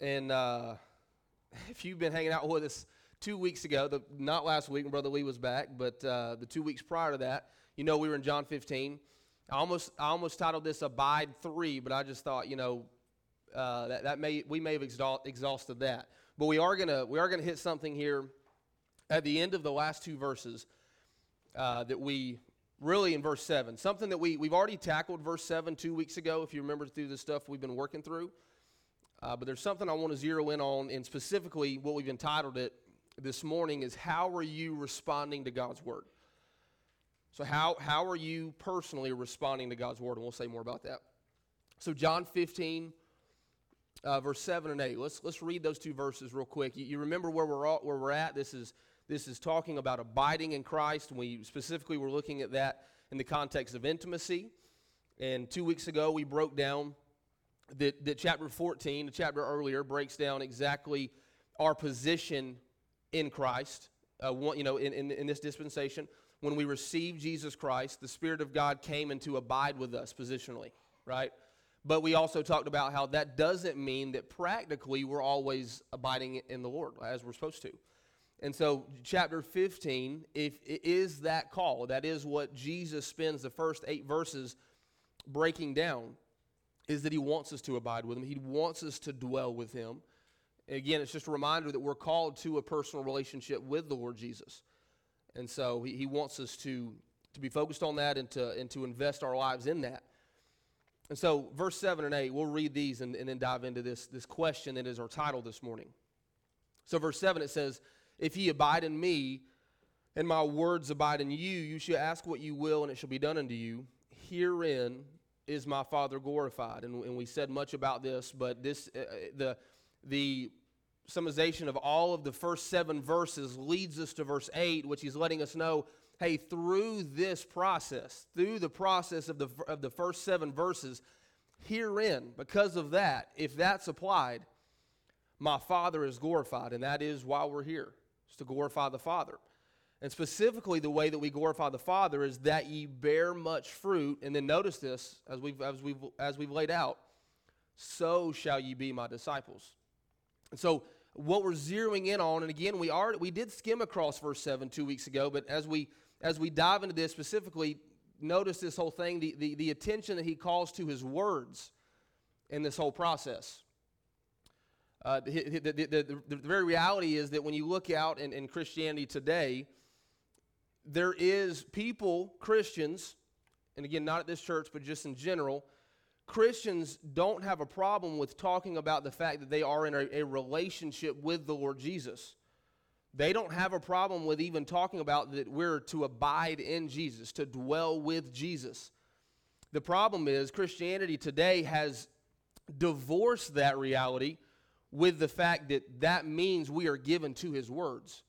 And uh, if you've been hanging out with us two weeks ago, the, not last week when Brother Lee was back, but uh, the two weeks prior to that, you know we were in John 15. I almost, I almost titled this Abide 3, but I just thought, you know, uh, that, that may, we may have exhaust, exhausted that. But we are going to we are gonna hit something here at the end of the last two verses uh, that we really in verse 7 something that we, we've already tackled verse 7 two weeks ago if you remember through the stuff we've been working through uh, but there's something i want to zero in on and specifically what we've entitled it this morning is how are you responding to god's word? So how, how are you personally responding to god's word? And we'll say more about that. So john 15 uh, verse 7 and 8 let's, let's read those two verses real quick. You, you remember where we're, all, where we're at? This is this is talking about abiding in Christ. We specifically were looking at that in the context of intimacy. And two weeks ago, we broke down that, that chapter 14, the chapter earlier, breaks down exactly our position in Christ. Uh, one, you know, in, in, in this dispensation, when we received Jesus Christ, the Spirit of God came and to abide with us positionally, right? But we also talked about how that doesn't mean that practically we're always abiding in the Lord as we're supposed to. And so, chapter 15 if, is that call. That is what Jesus spends the first eight verses breaking down, is that he wants us to abide with him. He wants us to dwell with him. Again, it's just a reminder that we're called to a personal relationship with the Lord Jesus. And so, he, he wants us to, to be focused on that and to, and to invest our lives in that. And so, verse 7 and 8, we'll read these and, and then dive into this, this question that is our title this morning. So, verse 7, it says, if ye abide in me, and my words abide in you, you shall ask what you will, and it shall be done unto you. Herein is my Father glorified. And, and we said much about this, but this uh, uh, the the summarization of all of the first seven verses leads us to verse 8, which he's letting us know hey, through this process, through the process of the, of the first seven verses, herein, because of that, if that's applied, my Father is glorified, and that is why we're here is to glorify the Father. And specifically, the way that we glorify the Father is that ye bear much fruit. And then notice this, as we've, as we've, as we've laid out, so shall ye be my disciples. And so, what we're zeroing in on, and again, we are we did skim across verse seven two weeks ago, but as we as we dive into this specifically, notice this whole thing, the, the, the attention that he calls to his words in this whole process. Uh, the, the, the, the, very reality is that when you look out in, in Christianity today, there is people, Christians, and again, not at this church, but just in general, Christians don't have a problem with talking about the fact that they are in a, a, relationship with the Lord Jesus. They don't have a problem with even talking about that we're to abide in Jesus, to dwell with Jesus. The problem is Christianity today has divorced that reality with the fact that that means we are given to his words.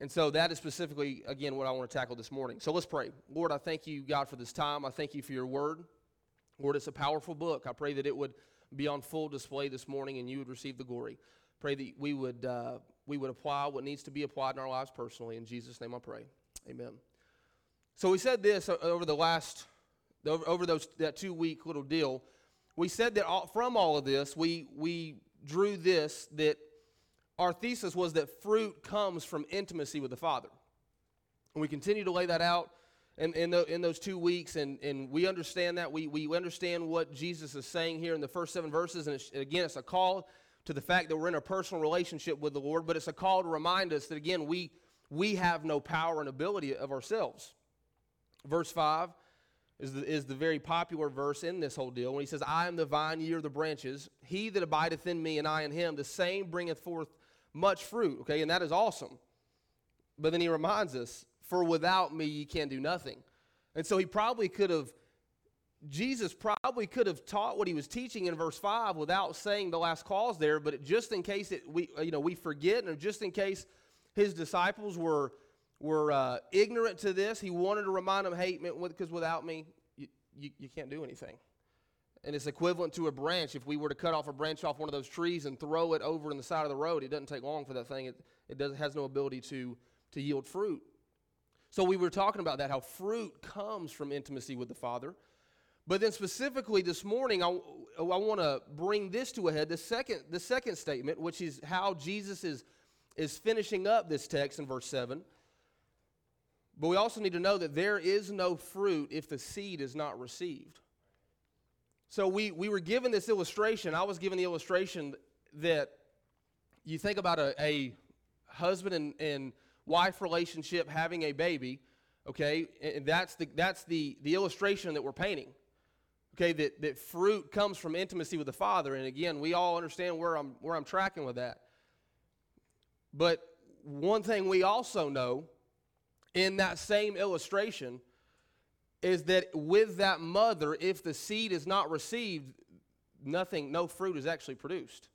And so that is specifically, again, what I want to tackle this morning. So let's pray. Lord, I thank you, God, for this time. I thank you for your word. Lord, it's a powerful book. I pray that it would be on full display this morning and you would receive the glory. Pray that we would, uh, we would apply what needs to be applied in our lives personally. In Jesus' name I pray. Amen. So we said this over the last, over those, that two week little deal. We said that all, from all of this, we, we drew this that our thesis was that fruit comes from intimacy with the Father. And we continue to lay that out in, in, the, in those two weeks, and, and we understand that. We, we understand what Jesus is saying here in the first seven verses. And it's, again, it's a call to the fact that we're in a personal relationship with the Lord, but it's a call to remind us that, again, we, we have no power and ability of ourselves. Verse 5 is the, is the very popular verse in this whole deal when he says, I am the vine, ye are the branches. He that abideth in me and I in him, the same bringeth forth much fruit. Okay, and that is awesome. But then he reminds us, For without me ye can do nothing. And so he probably could have, Jesus probably could have taught what he was teaching in verse 5 without saying the last clause there, but just in case it, we, you know, we forget, and just in case his disciples were were uh, ignorant to this. He wanted to remind them, hey, because without me, you, you, you can't do anything. And it's equivalent to a branch. If we were to cut off a branch off one of those trees and throw it over in the side of the road, it doesn't take long for that thing. It, it does, has no ability to, to yield fruit. So we were talking about that, how fruit comes from intimacy with the Father. But then specifically this morning, I, I want to bring this to a head. The second, the second statement, which is how Jesus is, is finishing up this text in verse 7. But we also need to know that there is no fruit if the seed is not received. So we, we were given this illustration. I was given the illustration that you think about a, a husband and, and wife relationship having a baby, okay? And that's the, that's the, the illustration that we're painting. Okay, that, that fruit comes from intimacy with the Father. And again, we all understand where I'm, where I'm tracking with that. But one thing we also know in that same illustration is that with that mother, if the seed is not received, nothing, no fruit is actually produced.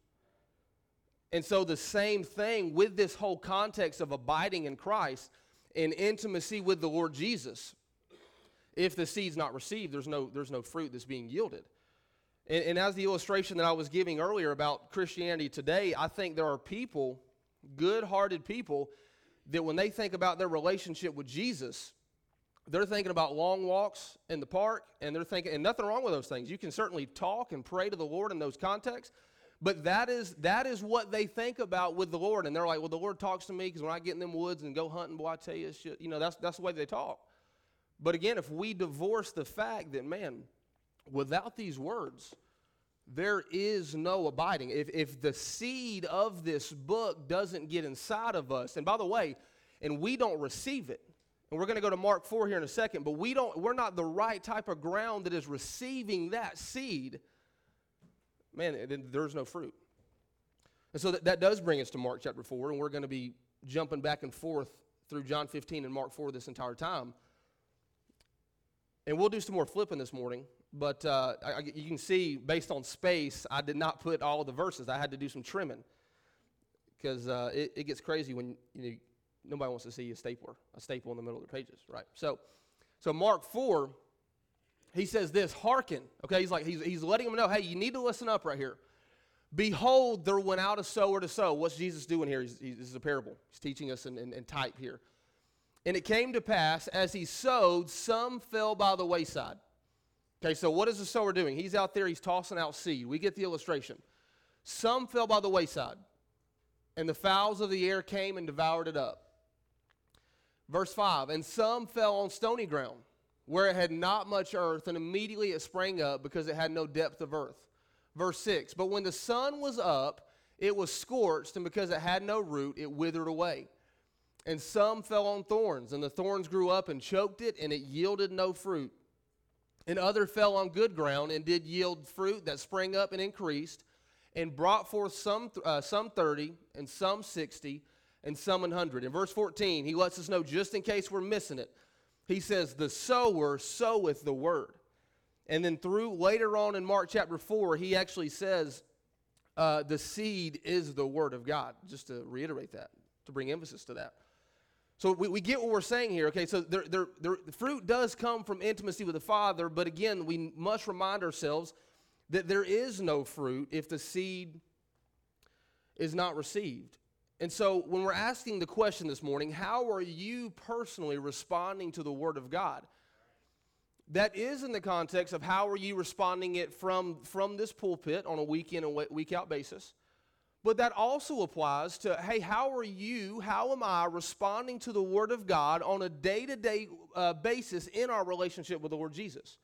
And so, the same thing with this whole context of abiding in Christ and intimacy with the Lord Jesus. If the seed's not received, there's no, there's no fruit that's being yielded. And, and as the illustration that I was giving earlier about Christianity today, I think there are people, good hearted people, that when they think about their relationship with Jesus, they're thinking about long walks in the park, and they're thinking, and nothing wrong with those things. You can certainly talk and pray to the Lord in those contexts, but that is that is what they think about with the Lord, and they're like, "Well, the Lord talks to me because when I get in them woods and go hunting, boy, I tell you, shit, you know, that's that's the way they talk." But again, if we divorce the fact that man, without these words, there is no abiding. If, if the seed of this book doesn't get inside of us, and by the way, and we don't receive it, and we're going to go to Mark 4 here in a second, but we don't, we're not the right type of ground that is receiving that seed, man, there's no fruit. And so that, that does bring us to Mark chapter 4, and we're going to be jumping back and forth through John 15 and Mark 4 this entire time. And we'll do some more flipping this morning. But uh, I, you can see, based on space, I did not put all the verses. I had to do some trimming because uh, it, it, gets crazy when you know, nobody wants to see a stapler, a staple in the middle of the pages, right? So, so Mark four, he says this: "Hearken." Okay, he's like he's he's letting them know, hey, you need to listen up right here. Behold, there went out a sower to sow. What's Jesus doing here? He's, he's, this is a parable. He's teaching us in, in, in type here. And it came to pass, as he sowed, some fell by the wayside. Okay, so what is the sower doing? He's out there, he's tossing out seed. We get the illustration. Some fell by the wayside, and the fowls of the air came and devoured it up. Verse 5 And some fell on stony ground, where it had not much earth, and immediately it sprang up because it had no depth of earth. Verse 6 But when the sun was up, it was scorched, and because it had no root, it withered away. And some fell on thorns, and the thorns grew up and choked it, and it yielded no fruit. And other fell on good ground and did yield fruit that sprang up and increased, and brought forth some, uh, some 30, and some 60, and some 100. In verse 14, he lets us know, just in case we're missing it, he says, The sower soweth the word. And then through later on in Mark chapter 4, he actually says, uh, The seed is the word of God, just to reiterate that, to bring emphasis to that. So we, we get what we're saying here, okay? So there, there, there, the fruit does come from intimacy with the Father, but again, we must remind ourselves that there is no fruit if the seed is not received. And so when we're asking the question this morning, how are you personally responding to the Word of God? That is in the context of how are you responding it from, from this pulpit on a week in and week out basis. But that also applies to hey, how are you, how am I responding to the Word of God on a day to day basis in our relationship with the Lord Jesus?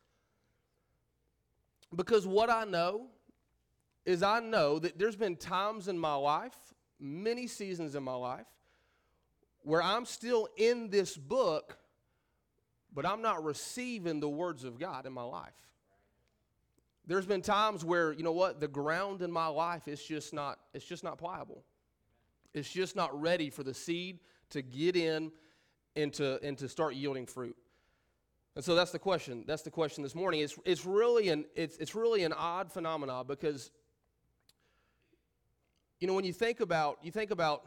Because what I know is I know that there's been times in my life, many seasons in my life, where I'm still in this book, but I'm not receiving the words of God in my life. There's been times where, you know what, the ground in my life is just not, it's just not pliable. It's just not ready for the seed to get in and to, and to start yielding fruit. And so that's the question. That's the question this morning. It's, it's, really, an, it's, it's really an odd phenomenon because, you know, when you think about, you think about,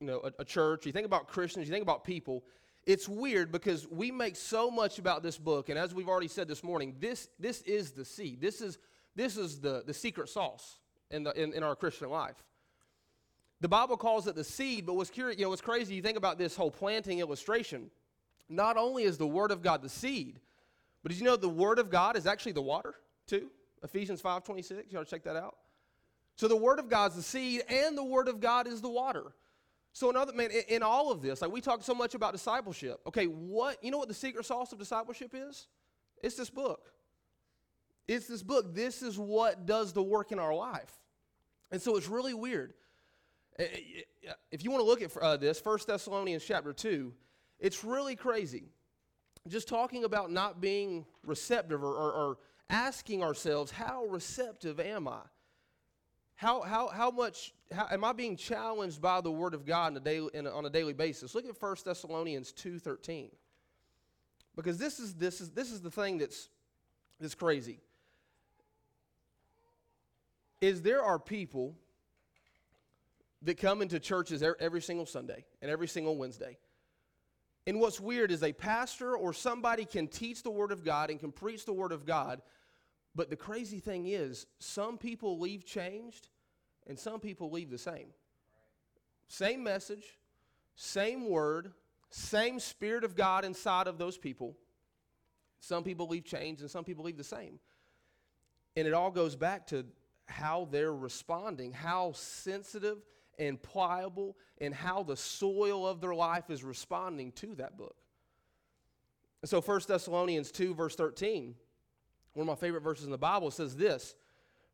you know, a, a church, you think about Christians, you think about people, it's weird because we make so much about this book, and as we've already said this morning, this, this is the seed. This is, this is the, the secret sauce in, the, in, in our Christian life. The Bible calls it the seed, but what's curious, you know, what's crazy, you think about this whole planting illustration. Not only is the Word of God the seed, but did you know the Word of God is actually the water too? Ephesians 5.26. You ought to check that out. So the Word of God is the seed, and the Word of God is the water. So another man, in, in all of this, like we talk so much about discipleship. Okay, what you know what the secret sauce of discipleship is? It's this book. It's this book. This is what does the work in our life. And so it's really weird. If you want to look at uh, this, 1 Thessalonians chapter 2, it's really crazy. Just talking about not being receptive or, or, or asking ourselves, how receptive am I? How, how, how much how, am I being challenged by the Word of God a daily, a, on a daily basis? Look at 1 Thessalonians 2.13. Because this is, this, is, this is the thing that's, that's crazy. Is there are people that come into churches every single Sunday and every single Wednesday. And what's weird is a pastor or somebody can teach the Word of God and can preach the Word of God, but the crazy thing is, some people leave changed and some people leave the same. Same message, same word, same Spirit of God inside of those people. Some people leave changed and some people leave the same. And it all goes back to how they're responding, how sensitive and pliable and how the soil of their life is responding to that book. so 1 Thessalonians 2, verse 13, one of my favorite verses in the Bible, says this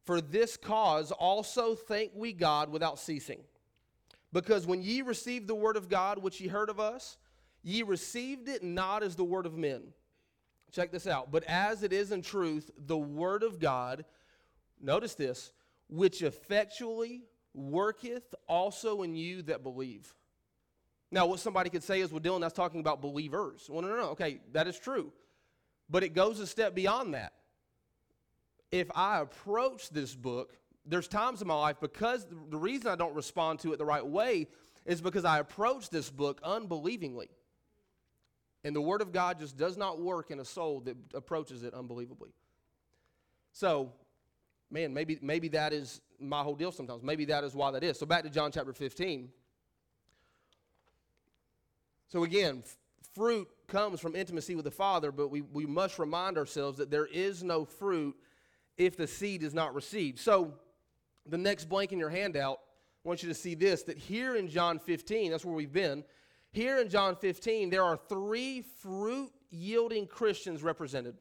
For this cause also thank we God without ceasing. Because when ye received the word of God, which ye heard of us, ye received it not as the word of men. Check this out. But as it is in truth, the word of God, notice this, which effectually worketh also in you that believe. Now, what somebody could say is, well, Dylan, that's talking about believers. Well, no, no, no. Okay, that is true. But it goes a step beyond that. If I approach this book, there's times in my life because the reason I don't respond to it the right way is because I approach this book unbelievingly. And the Word of God just does not work in a soul that approaches it unbelievably. So, man, maybe, maybe that is my whole deal sometimes. Maybe that is why that is. So back to John chapter 15. So again, f- fruit comes from intimacy with the Father, but we, we must remind ourselves that there is no fruit if the seed is not received. So the next blank in your handout, I want you to see this that here in John 15, that's where we've been. Here in John 15, there are three fruit yielding Christians represented.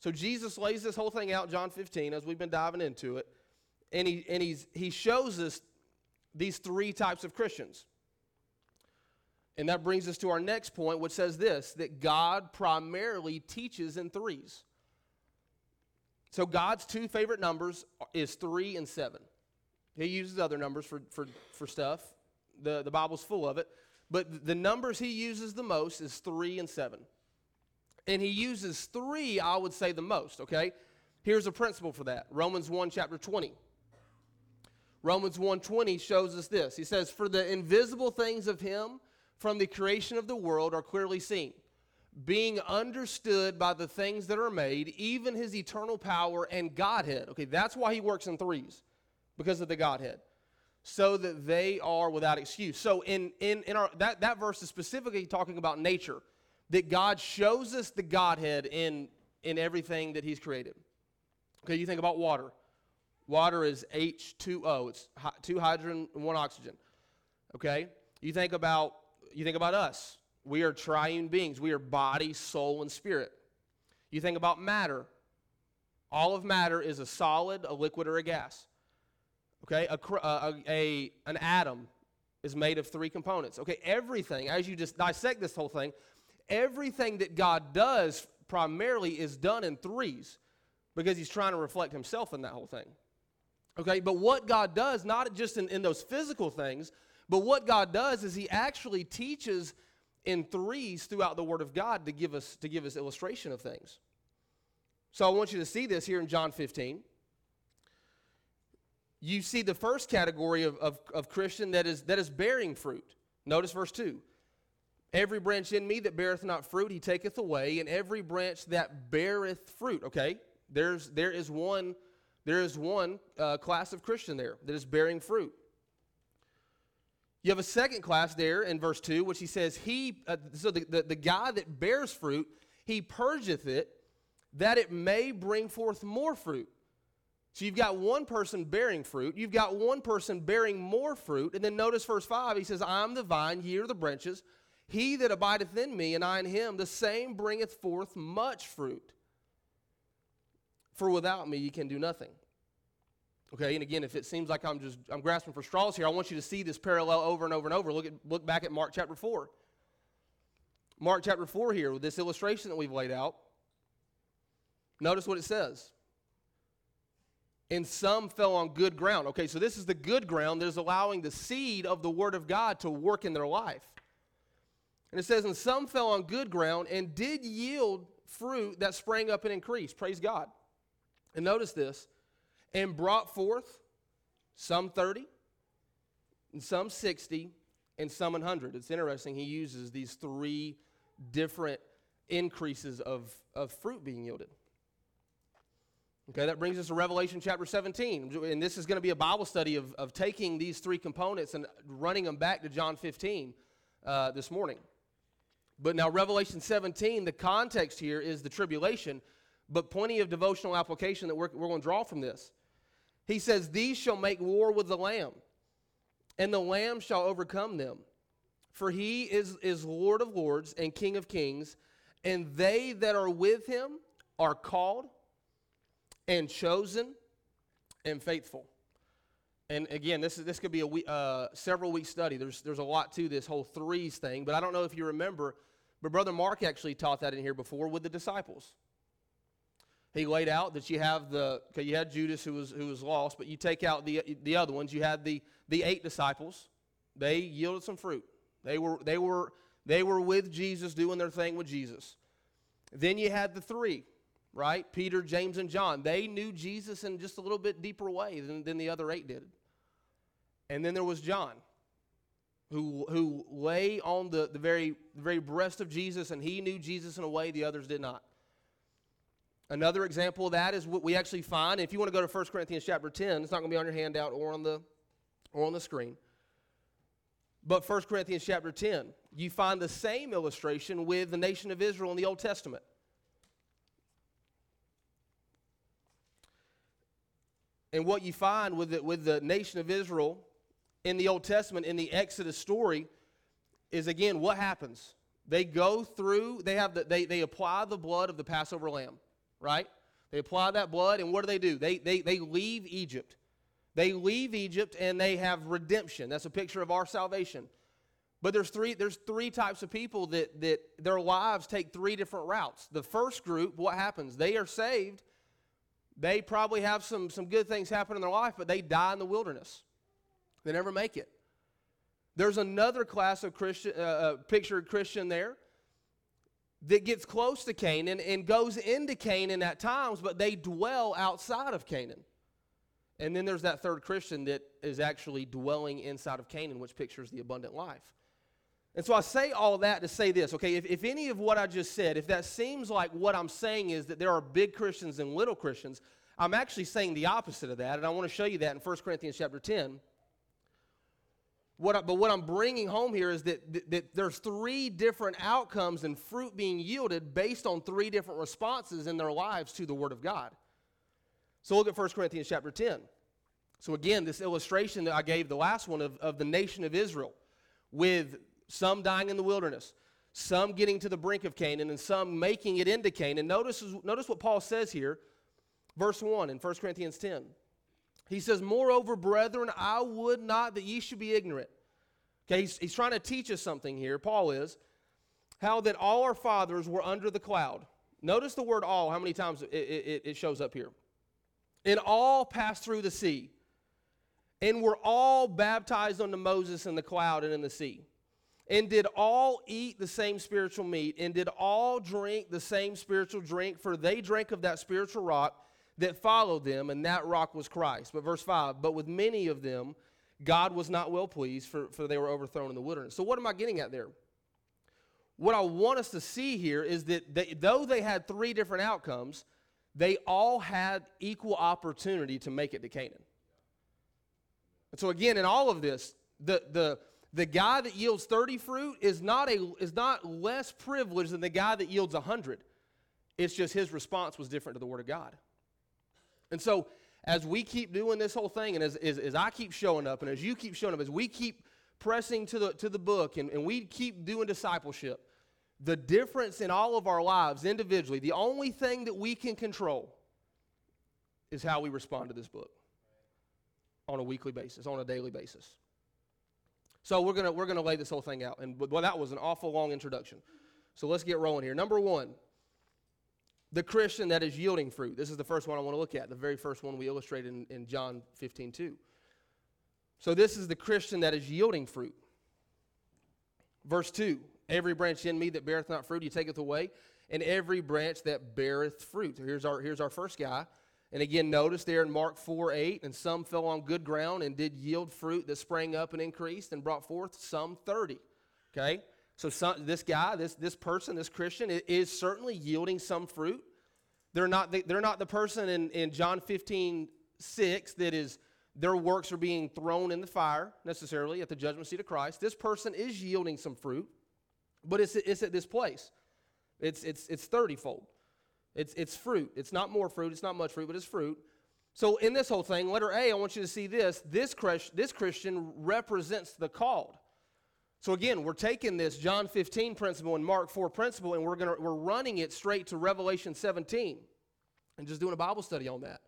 So Jesus lays this whole thing out, John 15, as we've been diving into it, and he and he's he shows us these three types of Christians. And that brings us to our next point, which says this that God primarily teaches in threes. So God's two favorite numbers is three and seven. He uses other numbers for, for, for stuff. The, the Bible's full of it. But the numbers he uses the most is three and seven. And he uses three, I would say, the most, okay? Here's a principle for that. Romans 1, chapter 20. Romans 1:20 shows us this. He says, "For the invisible things of him from the creation of the world are clearly seen, being understood by the things that are made, even his eternal power and Godhead." Okay, that's why he works in threes, because of the Godhead. So that they are without excuse. So in in, in our that, that verse is specifically talking about nature that God shows us the Godhead in, in everything that He's created. Okay, you think about water. Water is H2O. It's two hydrogen and one oxygen. Okay? You think about you think about us. We are triune beings. We are body, soul, and spirit. You think about matter. All of matter is a solid, a liquid, or a gas. Okay? A, a, a, an atom is made of three components. Okay? Everything, as you just dissect this whole thing, everything that God does primarily is done in threes because he's trying to reflect himself in that whole thing. Okay, but what God does, not just in, in those physical things, but what God does is he actually teaches in threes throughout the Word of God to give us to give us illustration of things. So I want you to see this here in John 15. You see the first category of, of, of Christian that is that is bearing fruit. Notice verse 2. Every branch in me that beareth not fruit, he taketh away, and every branch that beareth fruit. Okay, there's there is one there is one uh, class of Christian there that is bearing fruit. You have a second class there in verse 2, which he says, He, uh, so the, the, the guy that bears fruit, he purgeth it, that it may bring forth more fruit. So you've got one person bearing fruit, you've got one person bearing more fruit, and then notice verse 5, he says, I'm the vine, ye are the branches. He that abideth in me, and I in him, the same bringeth forth much fruit. For without me, ye can do nothing. Okay, and again, if it seems like I'm just I'm grasping for straws here, I want you to see this parallel over and over and over. Look at look back at Mark chapter 4. Mark chapter 4 here, with this illustration that we've laid out. Notice what it says. And some fell on good ground. Okay, so this is the good ground that is allowing the seed of the Word of God to work in their life. And it says, And some fell on good ground and did yield fruit that sprang up and increased. Praise God. And notice this and brought forth some 30, and some 60, and some 100. It's interesting, he uses these three different increases of, of fruit being yielded. Okay, that brings us to Revelation chapter 17. And this is going to be a Bible study of, of taking these three components and running them back to John 15 uh, this morning. But now, Revelation 17, the context here is the tribulation, but plenty of devotional application that we're, we're going to draw from this. He says, These shall make war with the Lamb, and the Lamb shall overcome them. For he is, is Lord of lords and King of kings, and they that are with him are called and chosen and faithful. And again, this, is, this could be a week, uh, several week study. There's, there's a lot to this whole threes thing, but I don't know if you remember, but Brother Mark actually taught that in here before with the disciples he laid out that you have the okay, you had Judas who was who was lost, but you take out the the other ones. You had the the eight disciples. They yielded some fruit. They were they were they were with Jesus doing their thing with Jesus. Then you had the three, right? Peter, James, and John. They knew Jesus in just a little bit deeper way than, than the other eight did. And then there was John, who who lay on the, the very the very breast of Jesus, and he knew Jesus in a way the others did not. Another example of that is what we actually find. If you want to go to 1 Corinthians chapter 10, it's not going to be on your handout or on the or on the screen. But 1 Corinthians chapter 10, you find the same illustration with the nation of Israel in the Old Testament. And what you find with the, with the nation of Israel in the Old Testament, in the Exodus story, is again what happens? They go through, they have the, they, they apply the blood of the Passover lamb right? They apply that blood, and what do they do? They, they, they leave Egypt. They leave Egypt and they have redemption. That's a picture of our salvation. But there's three, there's three types of people that, that their lives take three different routes. The first group, what happens? They are saved. They probably have some, some good things happen in their life, but they die in the wilderness. They never make it. There's another class of Christian, uh, uh pictured Christian there that gets close to Canaan and goes into Canaan at times, but they dwell outside of Canaan. And then there's that third Christian that is actually dwelling inside of Canaan, which pictures the abundant life. And so I say all that to say this, okay? If, if any of what I just said, if that seems like what I'm saying is that there are big Christians and little Christians, I'm actually saying the opposite of that, and I want to show you that in 1 Corinthians chapter 10. What I, but what I'm bringing home here is that, that, that, there's three different outcomes and fruit being yielded based on three different responses in their lives to the Word of God. So look at 1 Corinthians chapter 10. So again, this illustration that I gave, the last one of, of the nation of Israel, with some dying in the wilderness, some getting to the brink of Canaan, and some making it into Canaan. Notice, notice what Paul says here, verse 1 in 1 Corinthians 10. He says, Moreover, brethren, I would not that ye should be ignorant. Okay, he's, he's trying to teach us something here, Paul is, how that all our fathers were under the cloud. Notice the word all, how many times it, it, it shows up here. And all passed through the sea, and were all baptized unto Moses in the cloud and in the sea. And did all eat the same spiritual meat, and did all drink the same spiritual drink, for they drank of that spiritual rock that followed them, and that rock was Christ. But verse 5 But with many of them, God was not well pleased, for, for they were overthrown in the wilderness. So, what am I getting at there? What I want us to see here is that they, though they had three different outcomes, they all had equal opportunity to make it to Canaan. And so, again, in all of this, the, the, the guy that yields 30 fruit is not, a, is not less privileged than the guy that yields 100. It's just his response was different to the Word of God. And so, as we keep doing this whole thing, and as, as, as I keep showing up, and as you keep showing up, as we keep pressing to the, to the book, and, and we keep doing discipleship, the difference in all of our lives individually, the only thing that we can control is how we respond to this book on a weekly basis, on a daily basis. So we're gonna we're gonna lay this whole thing out, and well, that was an awful long introduction. So let's get rolling here. Number one, the Christian that is yielding fruit. This is the first one I want to look at, the very first one we illustrated in, in John 15, 2. So this is the Christian that is yielding fruit. Verse 2 Every branch in me that beareth not fruit, he taketh away, and every branch that beareth fruit. So here's our, here's our first guy. And again, notice there in Mark 4 8, and some fell on good ground and did yield fruit that sprang up and increased and brought forth some 30. Okay? So some, this guy, this, this person, this Christian is certainly yielding some fruit. They're not the, they're not the person in, in John 15 6 that is their works are being thrown in the fire necessarily at the judgment seat of Christ. This person is yielding some fruit, but it's, it's at this place. It's, it's, it's 30 fold. It's, it's fruit. It's not more fruit. It's not much fruit, but it's fruit. So in this whole thing, letter A, I want you to see this. This, this Christian represents the called. So again, we're taking this John 15 principle and Mark 4 principle, and we're gonna we're running it straight to Revelation 17, and just doing a Bible study on that.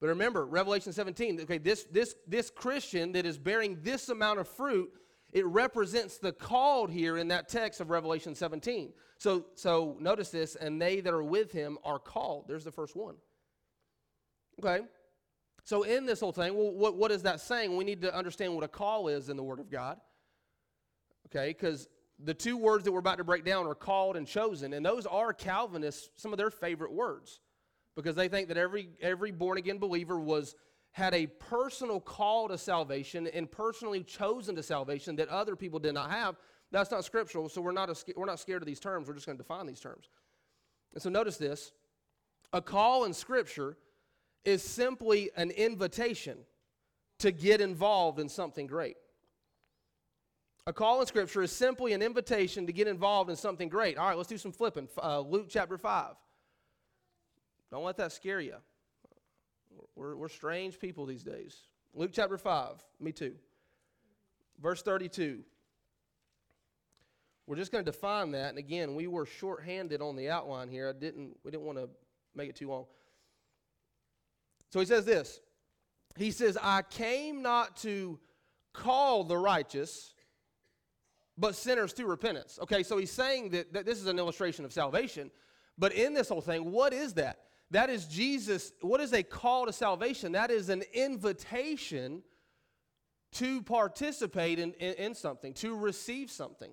But remember, Revelation 17. Okay, this this this Christian that is bearing this amount of fruit it represents the called here in that text of Revelation 17. So, so notice this, and they that are with him are called. There's the first one. Okay? So, in this whole thing, well, what, what is that saying? We need to understand what a call is in the Word of God. Okay? Because the two words that we're about to break down are called and chosen, and those are Calvinists, some of their favorite words, because they think that every, every born again believer was had a personal call to salvation and personally chosen to salvation that other people did not have. That's not scriptural, so we're not, a, we're not scared of these terms. We're just going to define these terms. And so notice this a call in Scripture is simply an invitation to get involved in something great. A call in Scripture is simply an invitation to get involved in something great. All right, let's do some flipping. Uh, Luke chapter 5. Don't let that scare you. We're, we're strange people these days. Luke chapter 5, me too. Verse 32. We're just going to define that. And again, we were short-handed on the outline here. I didn't, we didn't want to make it too long. So he says this. He says, I came not to call the righteous, but sinners to repentance. Okay, so he's saying that, that this is an illustration of salvation. But in this whole thing, what is that? That is Jesus. What is a call to salvation? That is an invitation to participate in, in, in something, to receive something.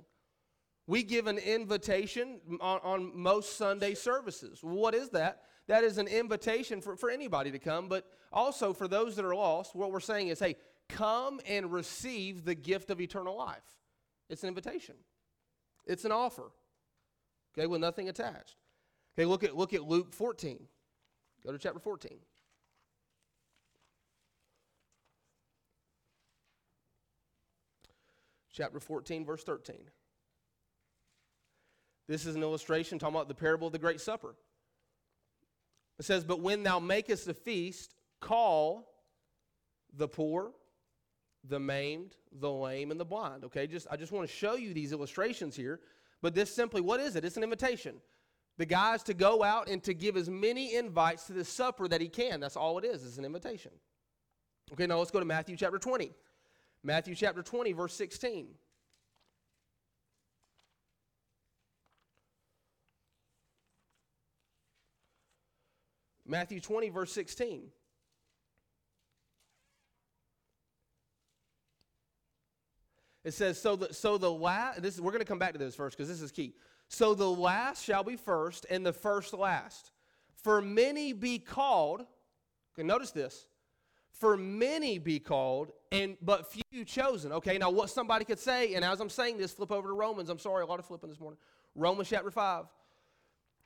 We give an invitation on, on, most Sunday services. What is that? That is an invitation for, for anybody to come, but also for those that are lost, what we're saying is hey, come and receive the gift of eternal life. It's an invitation, it's an offer, okay, with nothing attached. Okay, look at, look at Luke 14. Go to chapter 14. Chapter 14, verse 13. This is an illustration talking about the parable of the Great Supper. It says, But when thou makest a feast, call the poor, the maimed, the lame, and the blind. Okay, just I just want to show you these illustrations here. But this simply, what is it? It's an invitation the guys to go out and to give as many invites to the supper that he can. That's all it is, it's an invitation. Okay, now let's go to Matthew chapter 20. Matthew chapter 20, verse 16. Matthew 20, verse 16. It says, so the, so the last, this, we're going to come back to this first because this is key. So the last shall be first, and the first last. For many be called, okay, notice this. For many be called, and but few chosen. Okay, now what somebody could say, and as I'm saying this, flip over to Romans. I'm sorry, a lot of flipping this morning. Romans chapter 5.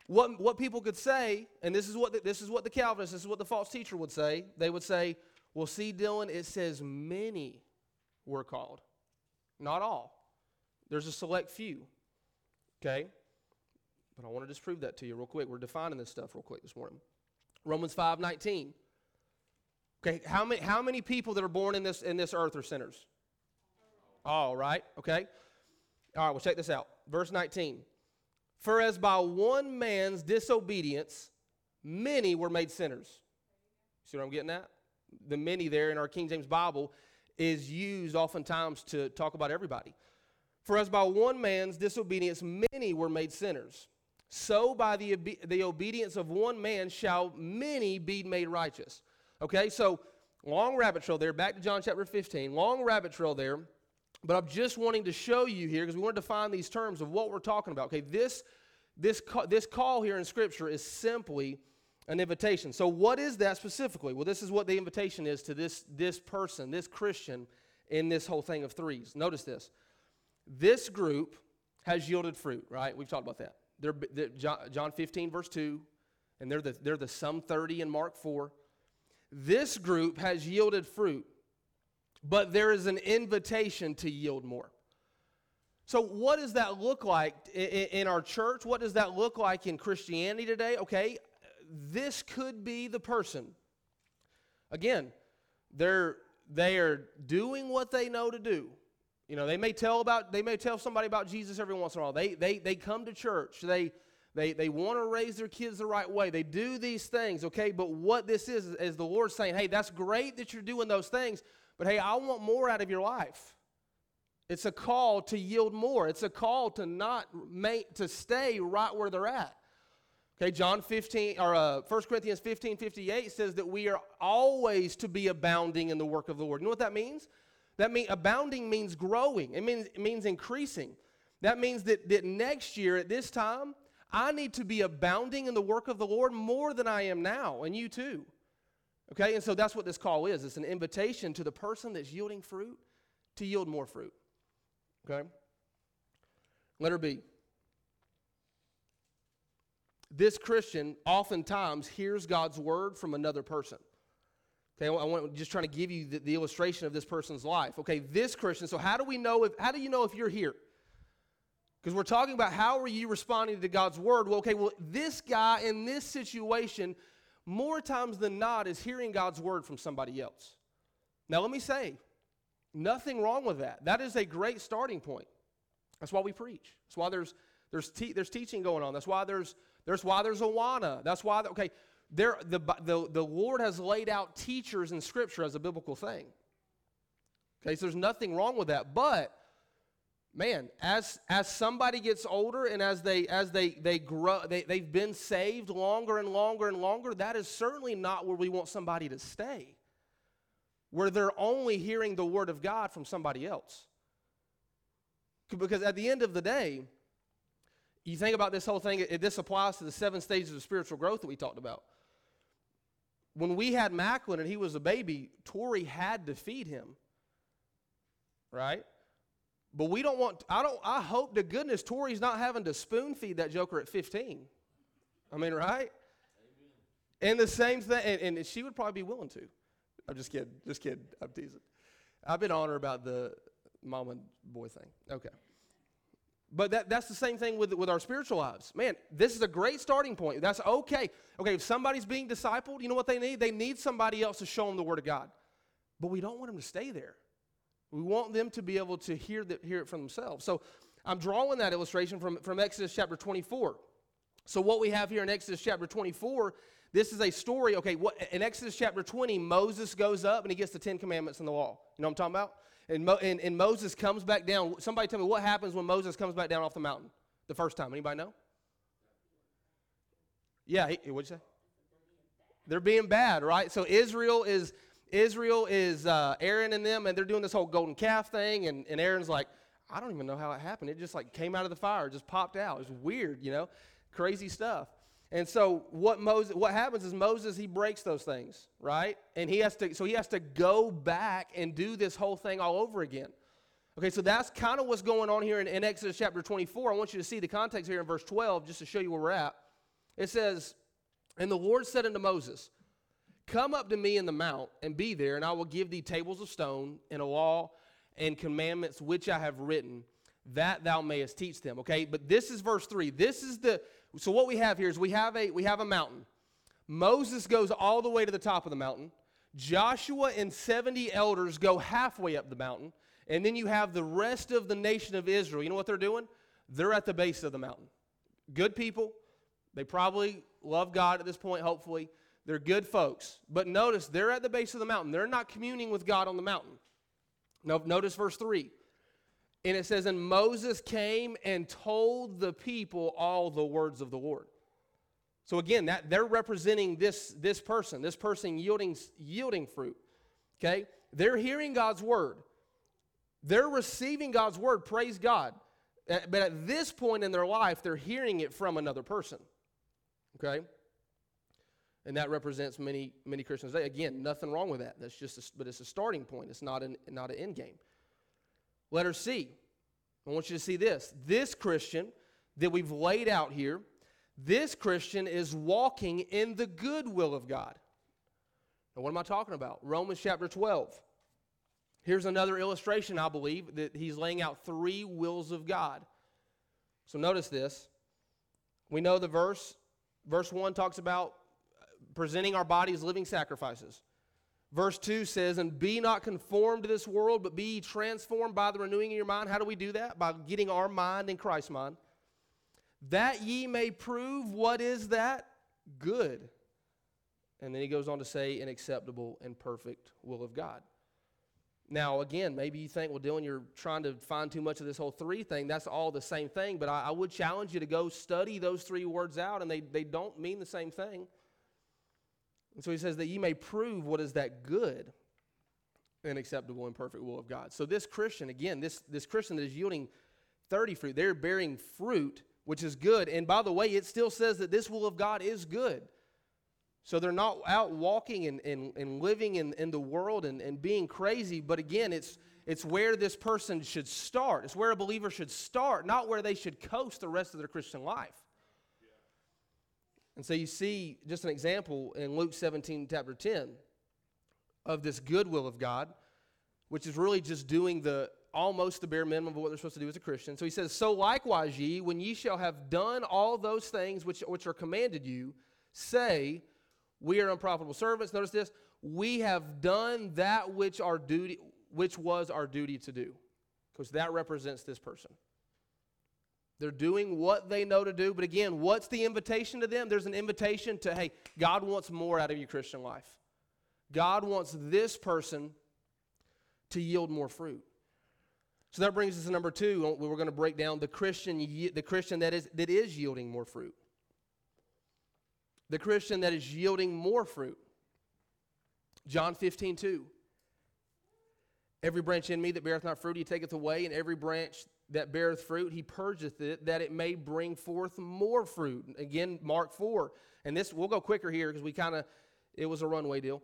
What, what people could say, and this is what the, this is what the Calvinists, this is what the false teacher would say. They would say, "Well, see, Dylan, it says many were called, not all. There's a select few." Okay? But I want to just prove that to you real quick. We're defining this stuff real quick this morning. Romans 5 19. Okay, how many, how many people that are born in this, in this earth are sinners? All right, okay. All right, well, check this out. Verse 19. For as by one man's disobedience, many were made sinners. See what I'm getting at? The many there in our King James Bible is used oftentimes to talk about everybody. For as by one man's disobedience, many were made sinners, so by the, the obedience of one man shall many be made righteous. Okay, so long rabbit trail there, back to John chapter 15, long rabbit trail there. But I'm just wanting to show you here because we want to define these terms of what we're talking about. Okay, this, this, this call here in Scripture is simply an invitation. So, what is that specifically? Well, this is what the invitation is to this, this person, this Christian, in this whole thing of threes. Notice this. This group has yielded fruit, right? We've talked about that. They're, they're John 15, verse 2, and they're the, they're the some 30 in Mark 4. This group has yielded fruit, but there is an invitation to yield more. So, what does that look like in our church? What does that look like in Christianity today? Okay, this could be the person. Again, they're they are doing what they know to do. You know, they may tell about they may tell somebody about Jesus every once in a while. They they they come to church. They they they want to raise their kids the right way. They do these things, okay? But what this is is the Lord saying, "Hey, that's great that you're doing those things, but hey, I want more out of your life." It's a call to yield more. It's a call to not make to stay right where they're at. Okay, John 15, or uh, 1 Corinthians 15, 58 says that we are always to be abounding in the work of the Lord. You know what that means? That means abounding means growing. It means, it means increasing. That means that, that next year at this time, I need to be abounding in the work of the Lord more than I am now, and you too. Okay, and so that's what this call is. It's an invitation to the person that's yielding fruit to yield more fruit. Okay? Letter B this Christian oftentimes hears God's word from another person. Okay, I want just trying to give you the, the, illustration of this person's life. Okay, this Christian. So how do we know if how do you know if you're here? Because we're talking about how are you responding to God's word? Well, okay, well, this guy in this situation, more times than not, is hearing God's word from somebody else. Now, let me say, nothing wrong with that. That is a great starting point. That's why we preach. That's why there's there's te- there's teaching going on. That's why there's there's why there's Awana. That's why, okay, there, the, the, the Lord has laid out teachers in Scripture as a biblical thing. Okay, so there's nothing wrong with that. But, man, as, as somebody gets older and as they, as they, they grow, they, they've been saved longer and longer and longer, that is certainly not where we want somebody to stay. Where they're only hearing the Word of God from somebody else. Because at the end of the day, you think about this whole thing, it, this applies to the seven stages of spiritual growth that we talked about. When we had Macklin and he was a baby, Tori had to feed him. Right? But we don't want, I don't, I hope to goodness Tori's not having to spoon feed that joker at 15. I mean, right? Amen. And the same thing, and, and she would probably be willing to. I'm just kidding, just kidding, I'm teasing. I've been on her about the mom and boy thing. Okay. But that, that's the same thing with, with our spiritual lives. Man, this is a great starting point. That's okay. Okay, if somebody's being discipled, you know what they need? They need somebody else to show them the Word of God. But we don't want them to stay there. We want them to be able to hear, the, hear it for themselves. So I'm drawing that illustration from, from Exodus chapter 24. So what we have here in Exodus chapter 24, this is a story. Okay, what, in Exodus chapter 20, Moses goes up and he gets the Ten Commandments and the law. You know what I'm talking about? And, Mo, and, and Moses comes back down. Somebody tell me what happens when Moses comes back down off the mountain the first time. Anybody know? Yeah, he, what'd you say? They're being bad, right? So Israel is Israel is uh, Aaron and them, and they're doing this whole golden calf thing, and, and Aaron's like, I don't even know how it happened. It just like came out of the fire, just popped out. It was weird, you know, crazy stuff. And so what Moses what happens is Moses he breaks those things, right? And he has to so he has to go back and do this whole thing all over again. Okay, so that's kind of what's going on here in, in, Exodus chapter 24. I want you to see the context here in verse 12 just to show you where we're at. It says, And the Lord said unto Moses, Come up to me in the mount and be there, and I will give thee tables of stone and a law and commandments which I have written, that thou mayest teach them. Okay, but this is verse 3. This is the So what we have here is we have a we have a mountain. Moses goes all the way to the top of the mountain. Joshua and 70 elders go halfway up the mountain. And then you have the rest of the nation of Israel. You know what they're doing? They're at the base of the mountain. Good people. They probably love God at this point, hopefully. They're good folks. But notice, they're at the base of the mountain. They're not communing with God on the mountain. Now, notice verse 3. And it says, And Moses came and told the people all the words of the Lord. So again, that they're representing this, this person, this person yielding, yielding fruit. Okay? They're hearing God's word. They're receiving God's word, praise God. Uh, but at this point in their life, they're hearing it from another person. Okay? And that represents many, many Christians. Again, nothing wrong with that. That's just, a, but it's a starting point. It's not an, not an end game. Letter C. I want you to see this. This Christian that we've laid out here this Christian is walking in the good will of God. Now, what am I talking about? Romans chapter 12. Here's another illustration, I believe, that he's laying out three wills of God. So notice this. We know the verse. Verse 1 talks about presenting our bodies living sacrifices. Verse 2 says, And be not conformed to this world, but be transformed by the renewing of your mind. How do we do that? By getting our mind in Christ's mind that ye may prove what is that good. And then he goes on to say, an acceptable and perfect will of God. Now, again, maybe you think, well, Dylan, you're trying to find too much of this whole three thing. That's all the same thing. But I, I would challenge you to go study those three words out, and they, they don't mean the same thing. And so he says that ye may prove what is that good and acceptable and perfect will of God. So this Christian, again, this, this Christian that is yielding 30 fruit, they're bearing fruit which is good. And by the way, it still says that this will of God is good. So they're not out walking and, and, and living in, in the world and, and being crazy. But again, it's, it's where this person should start. It's where a believer should start, not where they should coast the rest of their Christian life. And so you see just an example in Luke 17, chapter 10, of this goodwill of God, which is really just doing the almost the bare minimum of what they're supposed to do as a Christian. So he says, So likewise, ye, when ye shall have done all those things which, which are commanded you, say, We are unprofitable servants. Notice this, we have done that which our duty, which was our duty to do. Because that represents this person. They're doing what they know to do. But again, what's the invitation to them? There's an invitation to, hey, God wants more out of your Christian life. God wants this person to yield more fruit. So that brings us to number two. Uh, we're going to break down the Christian, the Christian that is, that is yielding more fruit. The Christian that is yielding more fruit. John 15, 2. Every branch in me that beareth not fruit, he taketh away, and every branch that beareth fruit, he purgeth it, that it may bring forth more fruit. Again, Mark 4. And this, we'll go quicker here because we kind of, it was a runway deal.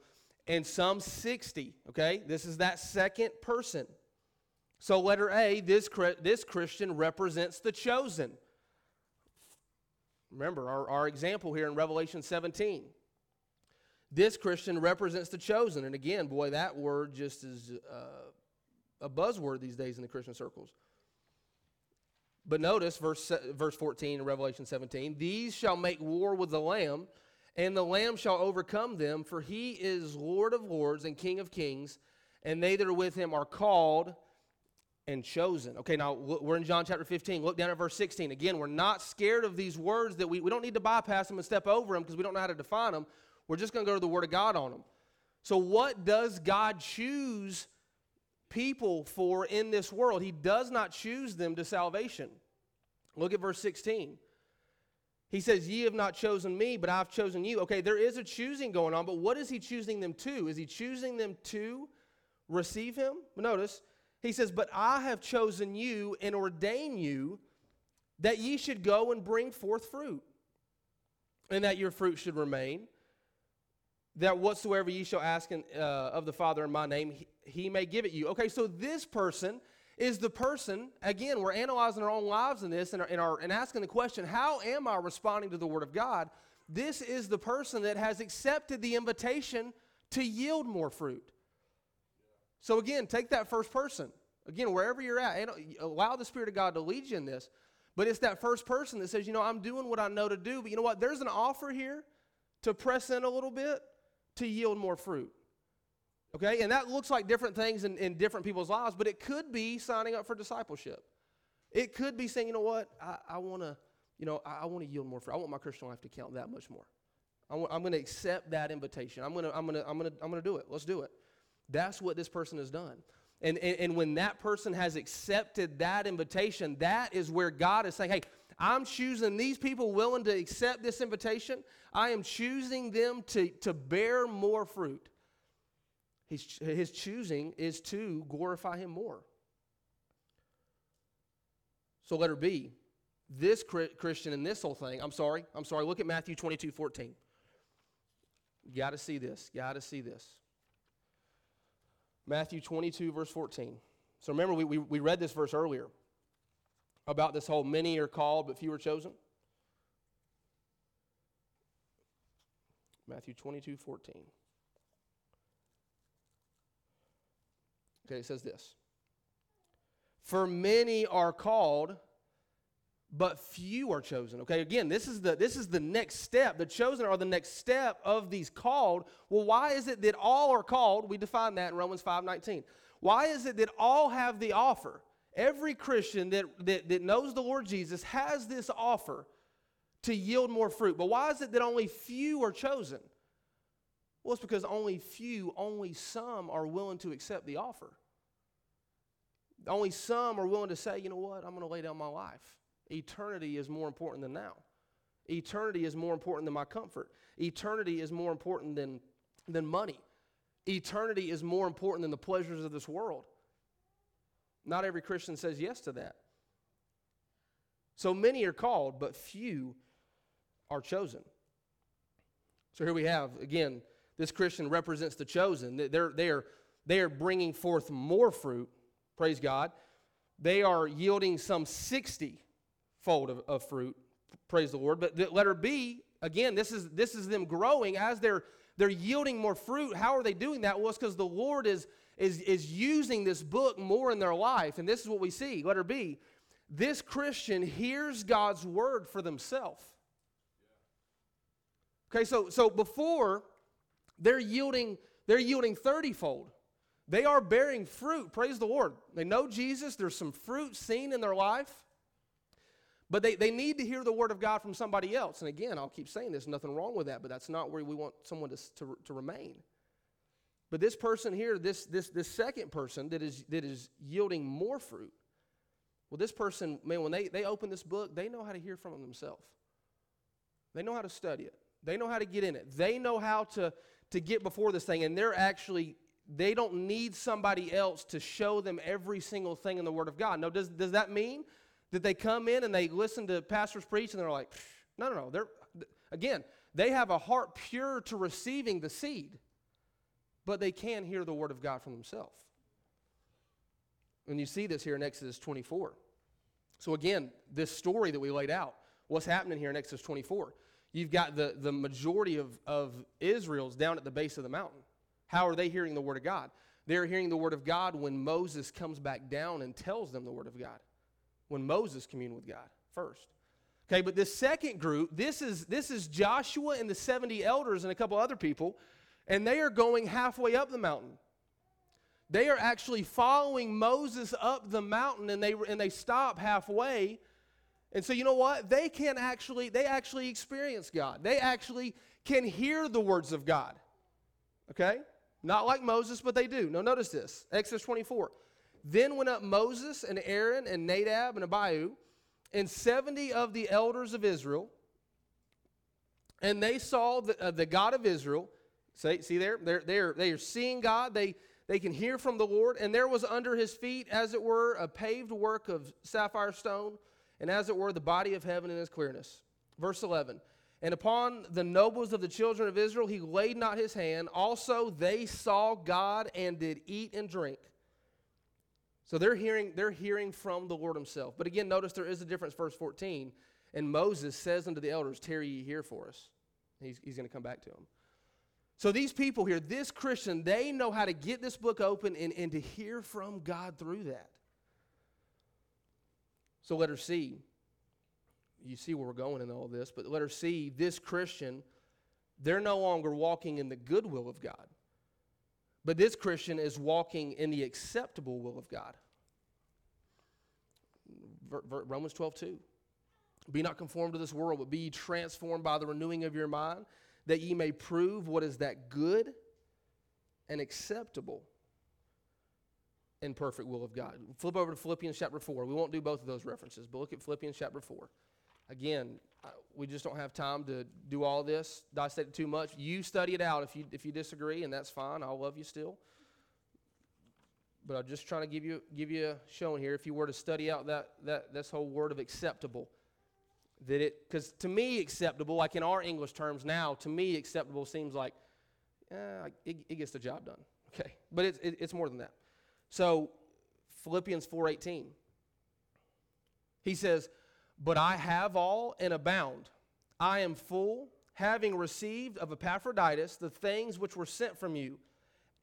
And some 60, okay? This is that second person. So, letter A, this, this Christian represents the chosen. Remember our, our example here in Revelation 17. This Christian represents the chosen. And again, boy, that word just is uh, a buzzword these days in the Christian circles. But notice verse, verse 14 in Revelation 17 These shall make war with the Lamb, and the Lamb shall overcome them, for he is Lord of lords and King of kings, and they that are with him are called and chosen. Okay, now we're in John chapter 15. Look down at verse 16. Again, we're not scared of these words that we, we don't need to bypass them and step over them because we don't know how to define them. We're just going to go to the Word of God on them. So, what does God choose people for in this world? He does not choose them to salvation. Look at verse 16. He says, Ye have not chosen me, but I've chosen you. Okay, there is a choosing going on, but what is he choosing them to? Is he choosing them to receive him? Notice, he says, But I have chosen you and ordained you that ye should go and bring forth fruit, and that your fruit should remain, that whatsoever ye shall ask in, uh, of the Father in my name, he, he may give it you. Okay, so this person is the person, again, we're analyzing our own lives in this and, our, and, our, and asking the question, how am I responding to the Word of God? This is the person that has accepted the invitation to yield more fruit. So again, take that first person. Again, wherever you're at, allow the Spirit of God to lead you in this. But it's that first person that says, you know, I'm doing what I know to do, but you know what? There's an offer here to press in a little bit to yield more fruit. Okay? And that looks like different things in, in different people's lives, but it could be signing up for discipleship. It could be saying, you know what? I, I want to, you know, I, I want to yield more fruit. I want my Christian life to count that much more. I am going to accept that invitation. I'm going to, I'm going to, I'm going to, I'm going to do it. Let's do it. That's what this person has done. And, and, and when that person has accepted that invitation, that is where God is saying, hey, I'm choosing these people willing to accept this invitation. I am choosing them to, to bear more fruit. He's, his choosing is to glorify him more. So, letter B, this Christian in this whole thing, I'm sorry, I'm sorry, look at Matthew 22 14. You got to see this. Got to see this. Matthew 22, verse 14. So remember, we, we, we read this verse earlier about this whole many are called, but few are chosen. Matthew 22, 14. Okay, it says this For many are called, but few are chosen. Okay, again, this is the this is the next step. The chosen are the next step of these called. Well, why is it that all are called? We define that in Romans 5:19. Why is it that all have the offer? Every Christian that, that, that knows the Lord Jesus has this offer to yield more fruit. But why is it that only few are chosen? Well, it's because only few, only some are willing to accept the offer. Only some are willing to say, you know what, I'm going to lay down my life. Eternity is more important than now. Eternity is more important than my comfort. Eternity is more important than, than money. Eternity is more important than the pleasures of this world. Not every Christian says yes to that. So many are called, but few are chosen. So here we have, again, this Christian represents the chosen. They're, they, are, they are bringing forth more fruit, praise God. They are yielding some 60 fold of, of fruit. Praise the Lord. But the letter B, again, this is this is them growing as they're they're yielding more fruit. How are they doing that? Well, it's because the Lord is, is, is using this book more in their life. And this is what we see. Letter B. This Christian hears God's word for themselves. Okay, so so before they're yielding, they're yielding 30 fold. They are bearing fruit. Praise the Lord. They know Jesus. There's some fruit seen in their life. But they, they need to hear the word of God from somebody else. And again, I'll keep saying there's nothing wrong with that, but that's not where we want someone to, to, to remain. But this person here, this, this, this second person that is, that is yielding more fruit, well, this person, man, when they, they open this book, they know how to hear from themselves. They know how to study it. They know how to get in it. They know how to, to get before this thing. And they're actually, they don't need somebody else to show them every single thing in the Word of God. No, does, does that mean that they come in and they listen to pastors preach and they're like, no, no, no. They're, again, they have a heart pure to receiving the seed, but they can hear the word of God from themselves. And you see this here in Exodus 24. So, again, this story that we laid out, what's happening here in Exodus 24? You've got the, the majority of, of Israel's down at the base of the mountain. How are they hearing the word of God? They're hearing the word of God when Moses comes back down and tells them the word of God when Moses communed with God first. Okay, but this second group, this is this is Joshua and the 70 elders and a couple other people, and they are going halfway up the mountain. They are actually following Moses up the mountain and they and they stop halfway. And so you know what? They can actually they actually experience God. They actually can hear the words of God. Okay? Not like Moses, but they do. Now notice this. Exodus 24. Then went up Moses and Aaron and Nadab and Abihu and 70 of the elders of Israel. And they saw the, uh, the God of Israel. See, see there? They're, they're, they are seeing God. They, they can hear from the Lord. And there was under his feet, as it were, a paved work of sapphire stone, and as it were, the body of heaven in its clearness. Verse 11. And upon the nobles of the children of Israel he laid not his hand. Also they saw God and did eat and drink. So they're hearing, they're hearing from the Lord Himself. But again, notice there is a difference, verse 14. And Moses says unto the elders, Tarry ye here for us. He's, he's going to come back to them. So these people here, this Christian, they know how to get this book open and, and to hear from God through that. So let her see. you see where we're going in all this, but let her see this Christian, they're no longer walking in the good will of God. But this Christian is walking in the acceptable will of God. Romans 12, 2. Be not conformed to this world, but be transformed by the renewing of your mind, that ye may prove what is that good and acceptable and perfect will of God. Flip over to Philippians chapter 4. We won't do both of those references, but look at Philippians chapter 4. Again, we just don't have time to do all this, dissect it too much. You study it out if you, if you disagree, and that's fine. I'll love you still. But I'm just trying to give you, give you a showing here. If you were to study out that, that this whole word of acceptable, that it, because to me, acceptable, like in our English terms now, to me, acceptable seems like, eh, it, it gets the job done. Okay, but it's, it, it's more than that. So Philippians 4:18. He says, "But I have all and abound. I am full, having received of Epaphroditus the things which were sent from you."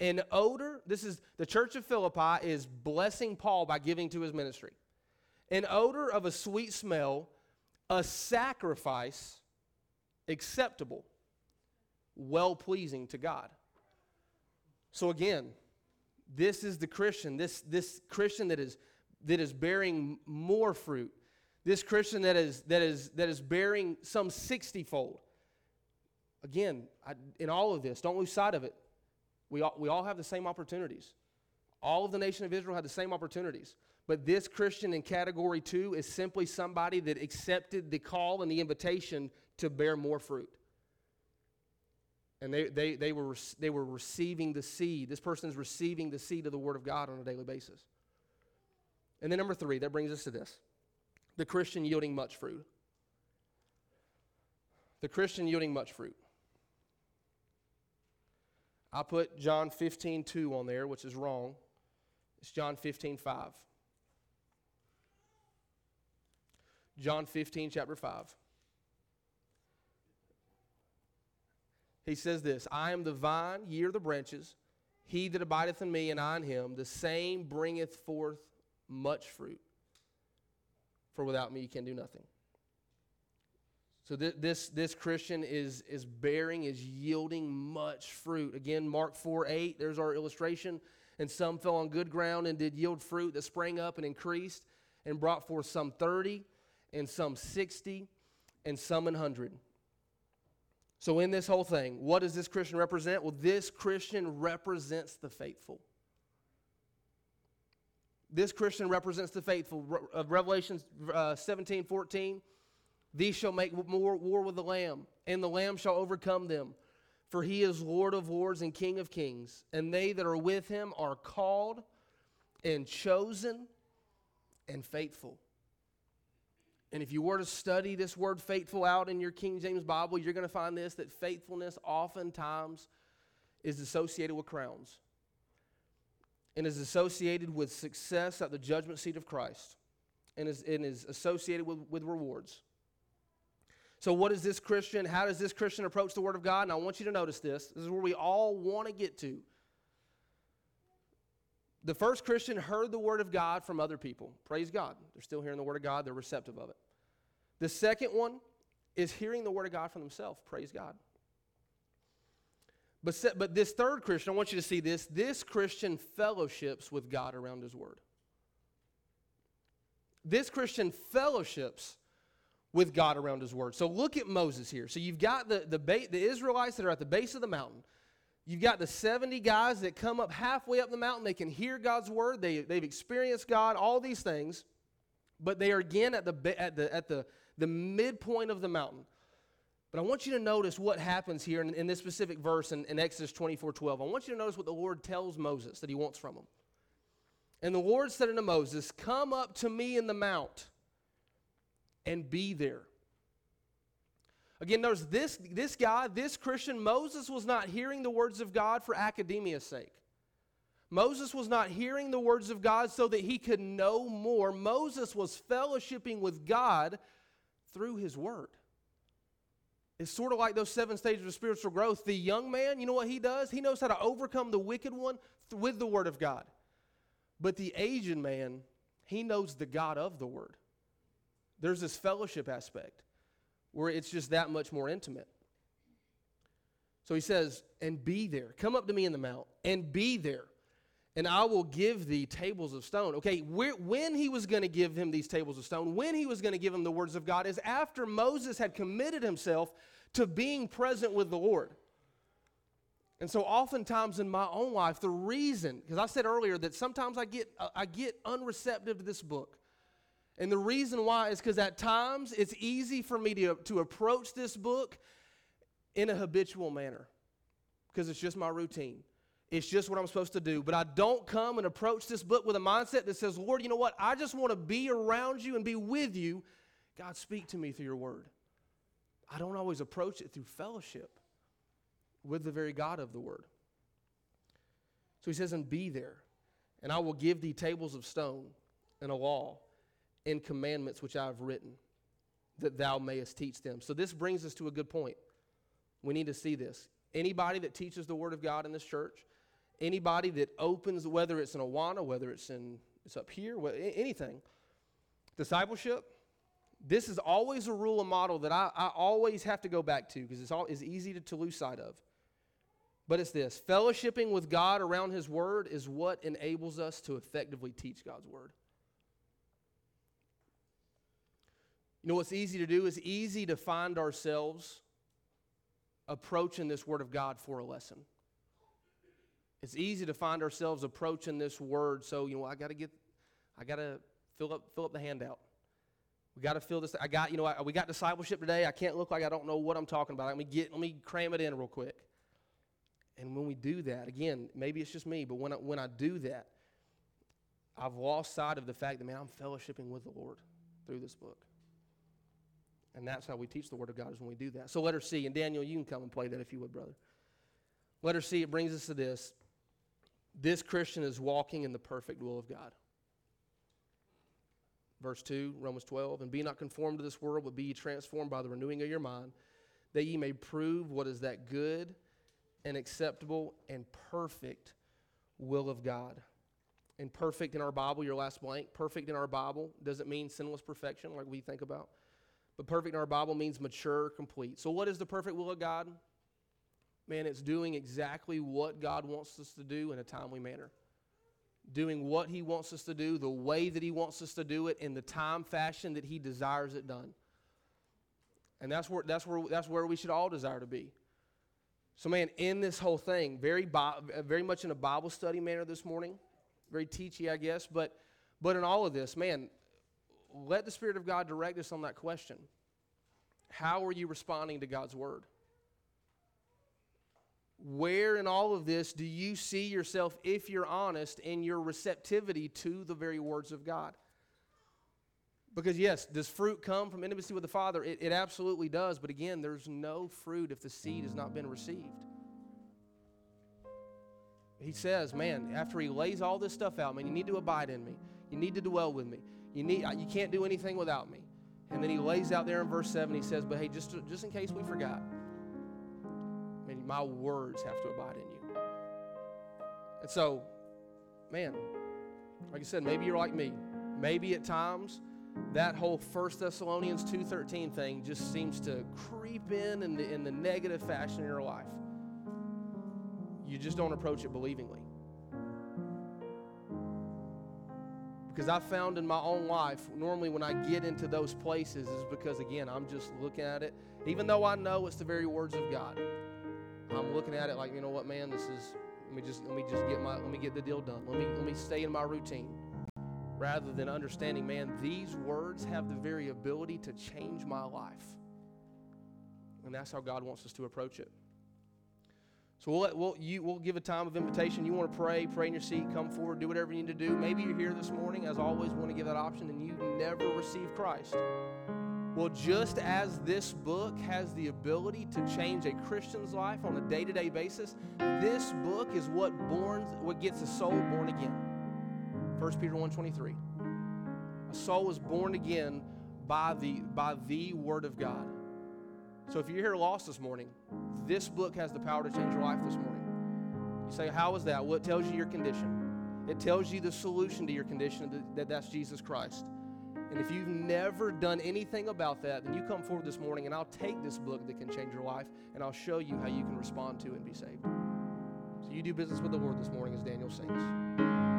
An odor, this is the church of Philippi is blessing Paul by giving to his ministry. An odor of a sweet smell, a sacrifice acceptable, well pleasing to God. So again, this is the Christian, this, this Christian that is, that is bearing more fruit. This Christian that is, that is, that is bearing some 60 fold. Again, I, in all of this, don't lose sight of it. We all, we all have the same opportunities. All of the nation of Israel had the same opportunities. But this Christian in category two is simply somebody that accepted the call and the invitation to bear more fruit and they, they, they, were, they were receiving the seed. This person is receiving the seed of the Word of God on a daily basis. And then, number three, that brings us to this the Christian yielding much fruit. The Christian yielding much fruit. I put John 15, 2 on there, which is wrong. It's John 15, 5. John 15, chapter 5. he says this I am the vine, ye are the branches. He that abideth in me, and I in him, the same bringeth forth much fruit. For without me, you can do nothing. So th- this, this Christian is, is bearing, is yielding much fruit. Again, Mark 4 8, there's our illustration. And some fell on good ground and did yield fruit that sprang up and increased and brought forth some 30 and some 60 and some hundred. So, in this whole thing, what does this Christian represent? Well, this Christian represents the faithful. This Christian represents the faithful. Re- Revelation uh, 17 14. These shall make war, war with the Lamb, and the Lamb shall overcome them. For he is Lord of lords and King of kings, and they that are with him are called and chosen and faithful. And if you were to study this word faithful out in your King James Bible, you're going to find this that faithfulness oftentimes is associated with crowns and is associated with success at the judgment seat of Christ and is, and is associated with, with rewards. So, what is this Christian? How does this Christian approach the Word of God? And I want you to notice this. This is where we all want to get to. The first Christian heard the word of God from other people. Praise God. They're still hearing the word of God, they're receptive of it. The second one is hearing the word of God from themselves. Praise God. But, but this third Christian, I want you to see this. This Christian fellowships with God around his word. This Christian fellowships with God around his word. So look at Moses here. So you've got the, the, the Israelites that are at the base of the mountain. You've got the 70 guys that come up halfway up the mountain. They can hear God's word. They, they've experienced God, all these things. But they are again at, the, at, the, at the, the midpoint of the mountain. But I want you to notice what happens here in, in this specific verse in, in Exodus 24 12. I want you to notice what the Lord tells Moses that he wants from him. And the Lord said unto Moses, Come up to me in the mount and be there. Again, notice this, this guy, this Christian, Moses was not hearing the words of God for academia's sake. Moses was not hearing the words of God so that he could know more. Moses was fellowshipping with God through his word. It's sort of like those seven stages of spiritual growth. The young man, you know what he does? He knows how to overcome the wicked one with the word of God. But the aged man, he knows the God of the word. There's this fellowship aspect where it's just that much more intimate. So he says, and be there. Come up to me in the mount and be there, and I will give thee tables of stone. Okay, where, when he was going to give him these tables of stone, when he was going to give him the words of God, is after Moses had committed himself to being present with the Lord. And so, oftentimes in my own life, the reason, because I said earlier that sometimes I get, uh, I get unreceptive to this book. And the reason why is because at times it's easy for me to, to approach this book in a habitual manner because it's just my routine. It's just what I'm supposed to do. But I don't come and approach this book with a mindset that says, Lord, you know what? I just want to be around you and be with you. God, speak to me through your word. I don't always approach it through fellowship with the very God of the word. So he says, And be there, and I will give thee tables of stone and a law and commandments which I have written, that thou mayest teach them. So this brings us to a good point. We need to see this. Anybody that teaches the word of God in this church, anybody that opens, whether it's in Awana, whether it's in it's up here, anything, discipleship, this is always a rule and model that I, I always have to go back to because it's, all, is easy to, to lose sight of. But it's this fellowshipping with God around His Word is what enables us to effectively teach God's Word. You know what's easy to do is easy to find ourselves approaching this Word of God for a lesson. It's easy to find ourselves approaching this Word. So, you know, I got to get, I got to fill up, fill up the handout. We got to fill this. I got, you know, I, we got discipleship today. I can't look like I don't know what I'm talking about. Let me get, let me cram it in real quick. And when we do that, again, maybe it's just me, but when I, when I do that, I've lost sight of the fact that, man, I'm fellowshipping with the Lord through this book. And that's how we teach the Word of God is when we do that. So letter C, and Daniel, you can come and play that if you would, brother. Letter C, it brings us to this. This Christian is walking in the perfect will of God. Verse 2, Romans 12, and be not conformed to this world, but be ye transformed by the renewing of your mind, that ye may prove what is that good and acceptable and perfect will of God. And perfect in our Bible, your last blank, perfect in our Bible doesn't mean sinless perfection like we think about. But perfect in our Bible means mature, complete. So, what is the perfect will of God? Man, it's doing exactly what God wants us to do in a timely manner. Doing what He wants us to do, the way that He wants us to do it, in the time fashion that He desires it done. And that's where, that's where, that's where we should all desire to be. So, man, in this whole thing, very, very much in a Bible study manner this morning, very teachy, I guess, but, but in all of this, man, let the Spirit of God direct us on that question. How are you responding to God's Word? Where in all of this do you see yourself, if you're honest, in your receptivity to the very words of God? Because, yes, does fruit come from intimacy with the Father? It, it absolutely does. But again, there's no fruit if the seed has not been received. He says, man, after he lays all this stuff out, man, you need to abide in me. You need to dwell with me. You, need, you can't do anything without me. And then he lays out there in verse 7, he says, But hey, just, just in case we forgot, man, my words have to abide in you. And so, man, like I said, maybe you're like me. Maybe at times that whole First Thessalonians 2.13 thing just seems to creep in in the, in the negative fashion in your life. You just don't approach it believingly. Because I found in my own life, normally when I get into those places, is because, again, I'm just looking at it. Even though I know it's the very words of God, I'm looking at it like, you know what, man, this is, let me just, let me just get my, let me get the deal done. Let me, let me stay in my routine. Rather than understanding, man, these words have the very ability to change my life. And that's how God wants us to approach it. So we'll, we'll, you, we'll give a time of invitation. You want to pray, pray in your seat, come forward, do whatever you need to do. Maybe you're here this morning, as always, want to give that option and you never received Christ. Well, just as this book has the ability to change a Christian's life on a day-to-day basis, this book is what born, what gets a soul born again. 1 Peter 1.23. A soul is born again by the, by the Word of God. So if you're here lost this morning, this book has the power to change your life this morning. You say, How is that? Well, it tells you your condition. It tells you the solution to your condition, that that's Jesus Christ. And if you've never done anything about that, then you come forward this morning and I'll take this book that can change your life and I'll show you how you can respond to and be saved. So you do business with the Lord this morning as Daniel sings.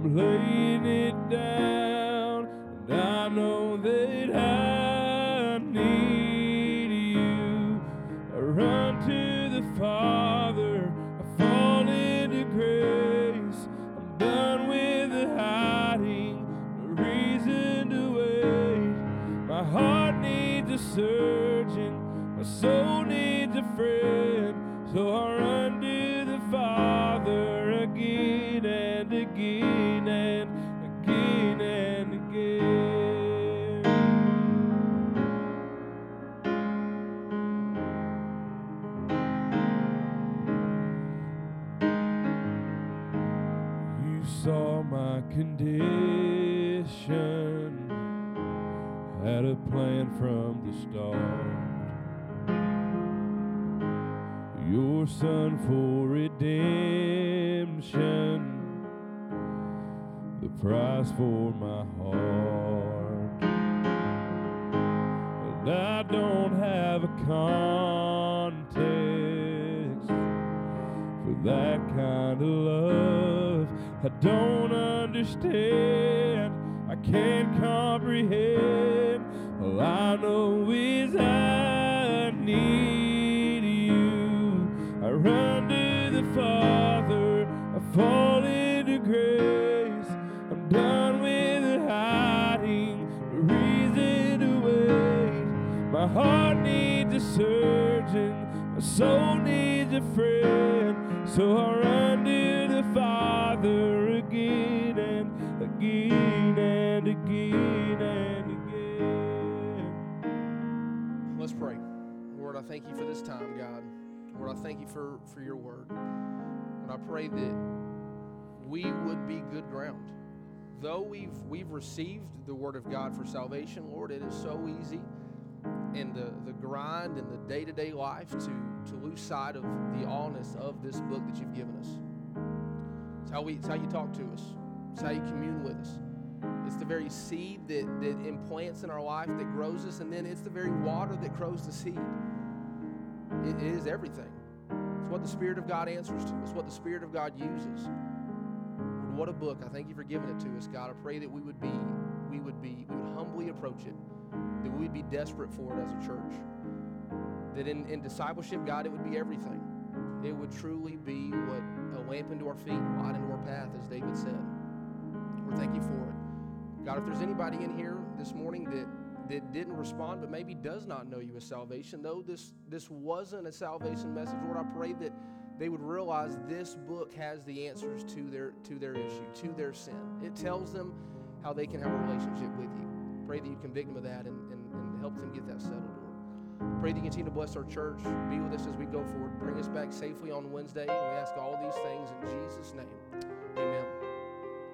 I'm laying it down, and I know that I need you. I run to the Father, I fall into grace. I'm done with the hiding, no reason to wait. My heart needs a surgeon, my soul needs a friend. plan from the start. Your son for redemption, the price for my heart. And I don't have a context for that kind of love. I don't understand, I can't comprehend. All I know is I need you. I run to the Father, I fall into grace. I'm done with hiding, no reason to wait. My heart needs a surgeon, my soul needs a friend, so I run. Though we've we've received the word of God for salvation, Lord, it is so easy in the, the grind and the day-to-day life to, to lose sight of the allness of this book that you've given us. It's how we it's how you talk to us. It's how you commune with us. It's the very seed that, that implants in our life that grows us, and then it's the very water that grows the seed. It, is everything. It's what the Spirit of God answers to. It's what the Spirit of God uses what a book. I thank you for giving it to us, God. I pray that we would be, we would be, we would humbly approach it, that we would be desperate for it as a church. That in, in discipleship, God, it would be everything. It would truly be what a lamp into our feet and light into our path, as David said. We thank you for it. God, if there's anybody in here this morning that that didn't respond but maybe does not know you as salvation, though this this wasn't a salvation message, Lord, I pray that they would realize this book has the answers to their to their issue, to their sin. It tells them how they can have a relationship with you. Pray that you convict them of that and, and, and help them get that settled, Lord. Pray that you continue to bless our church. Be with us as we go forward. Bring us back safely on Wednesday. We ask all these things in Jesus' name. Amen.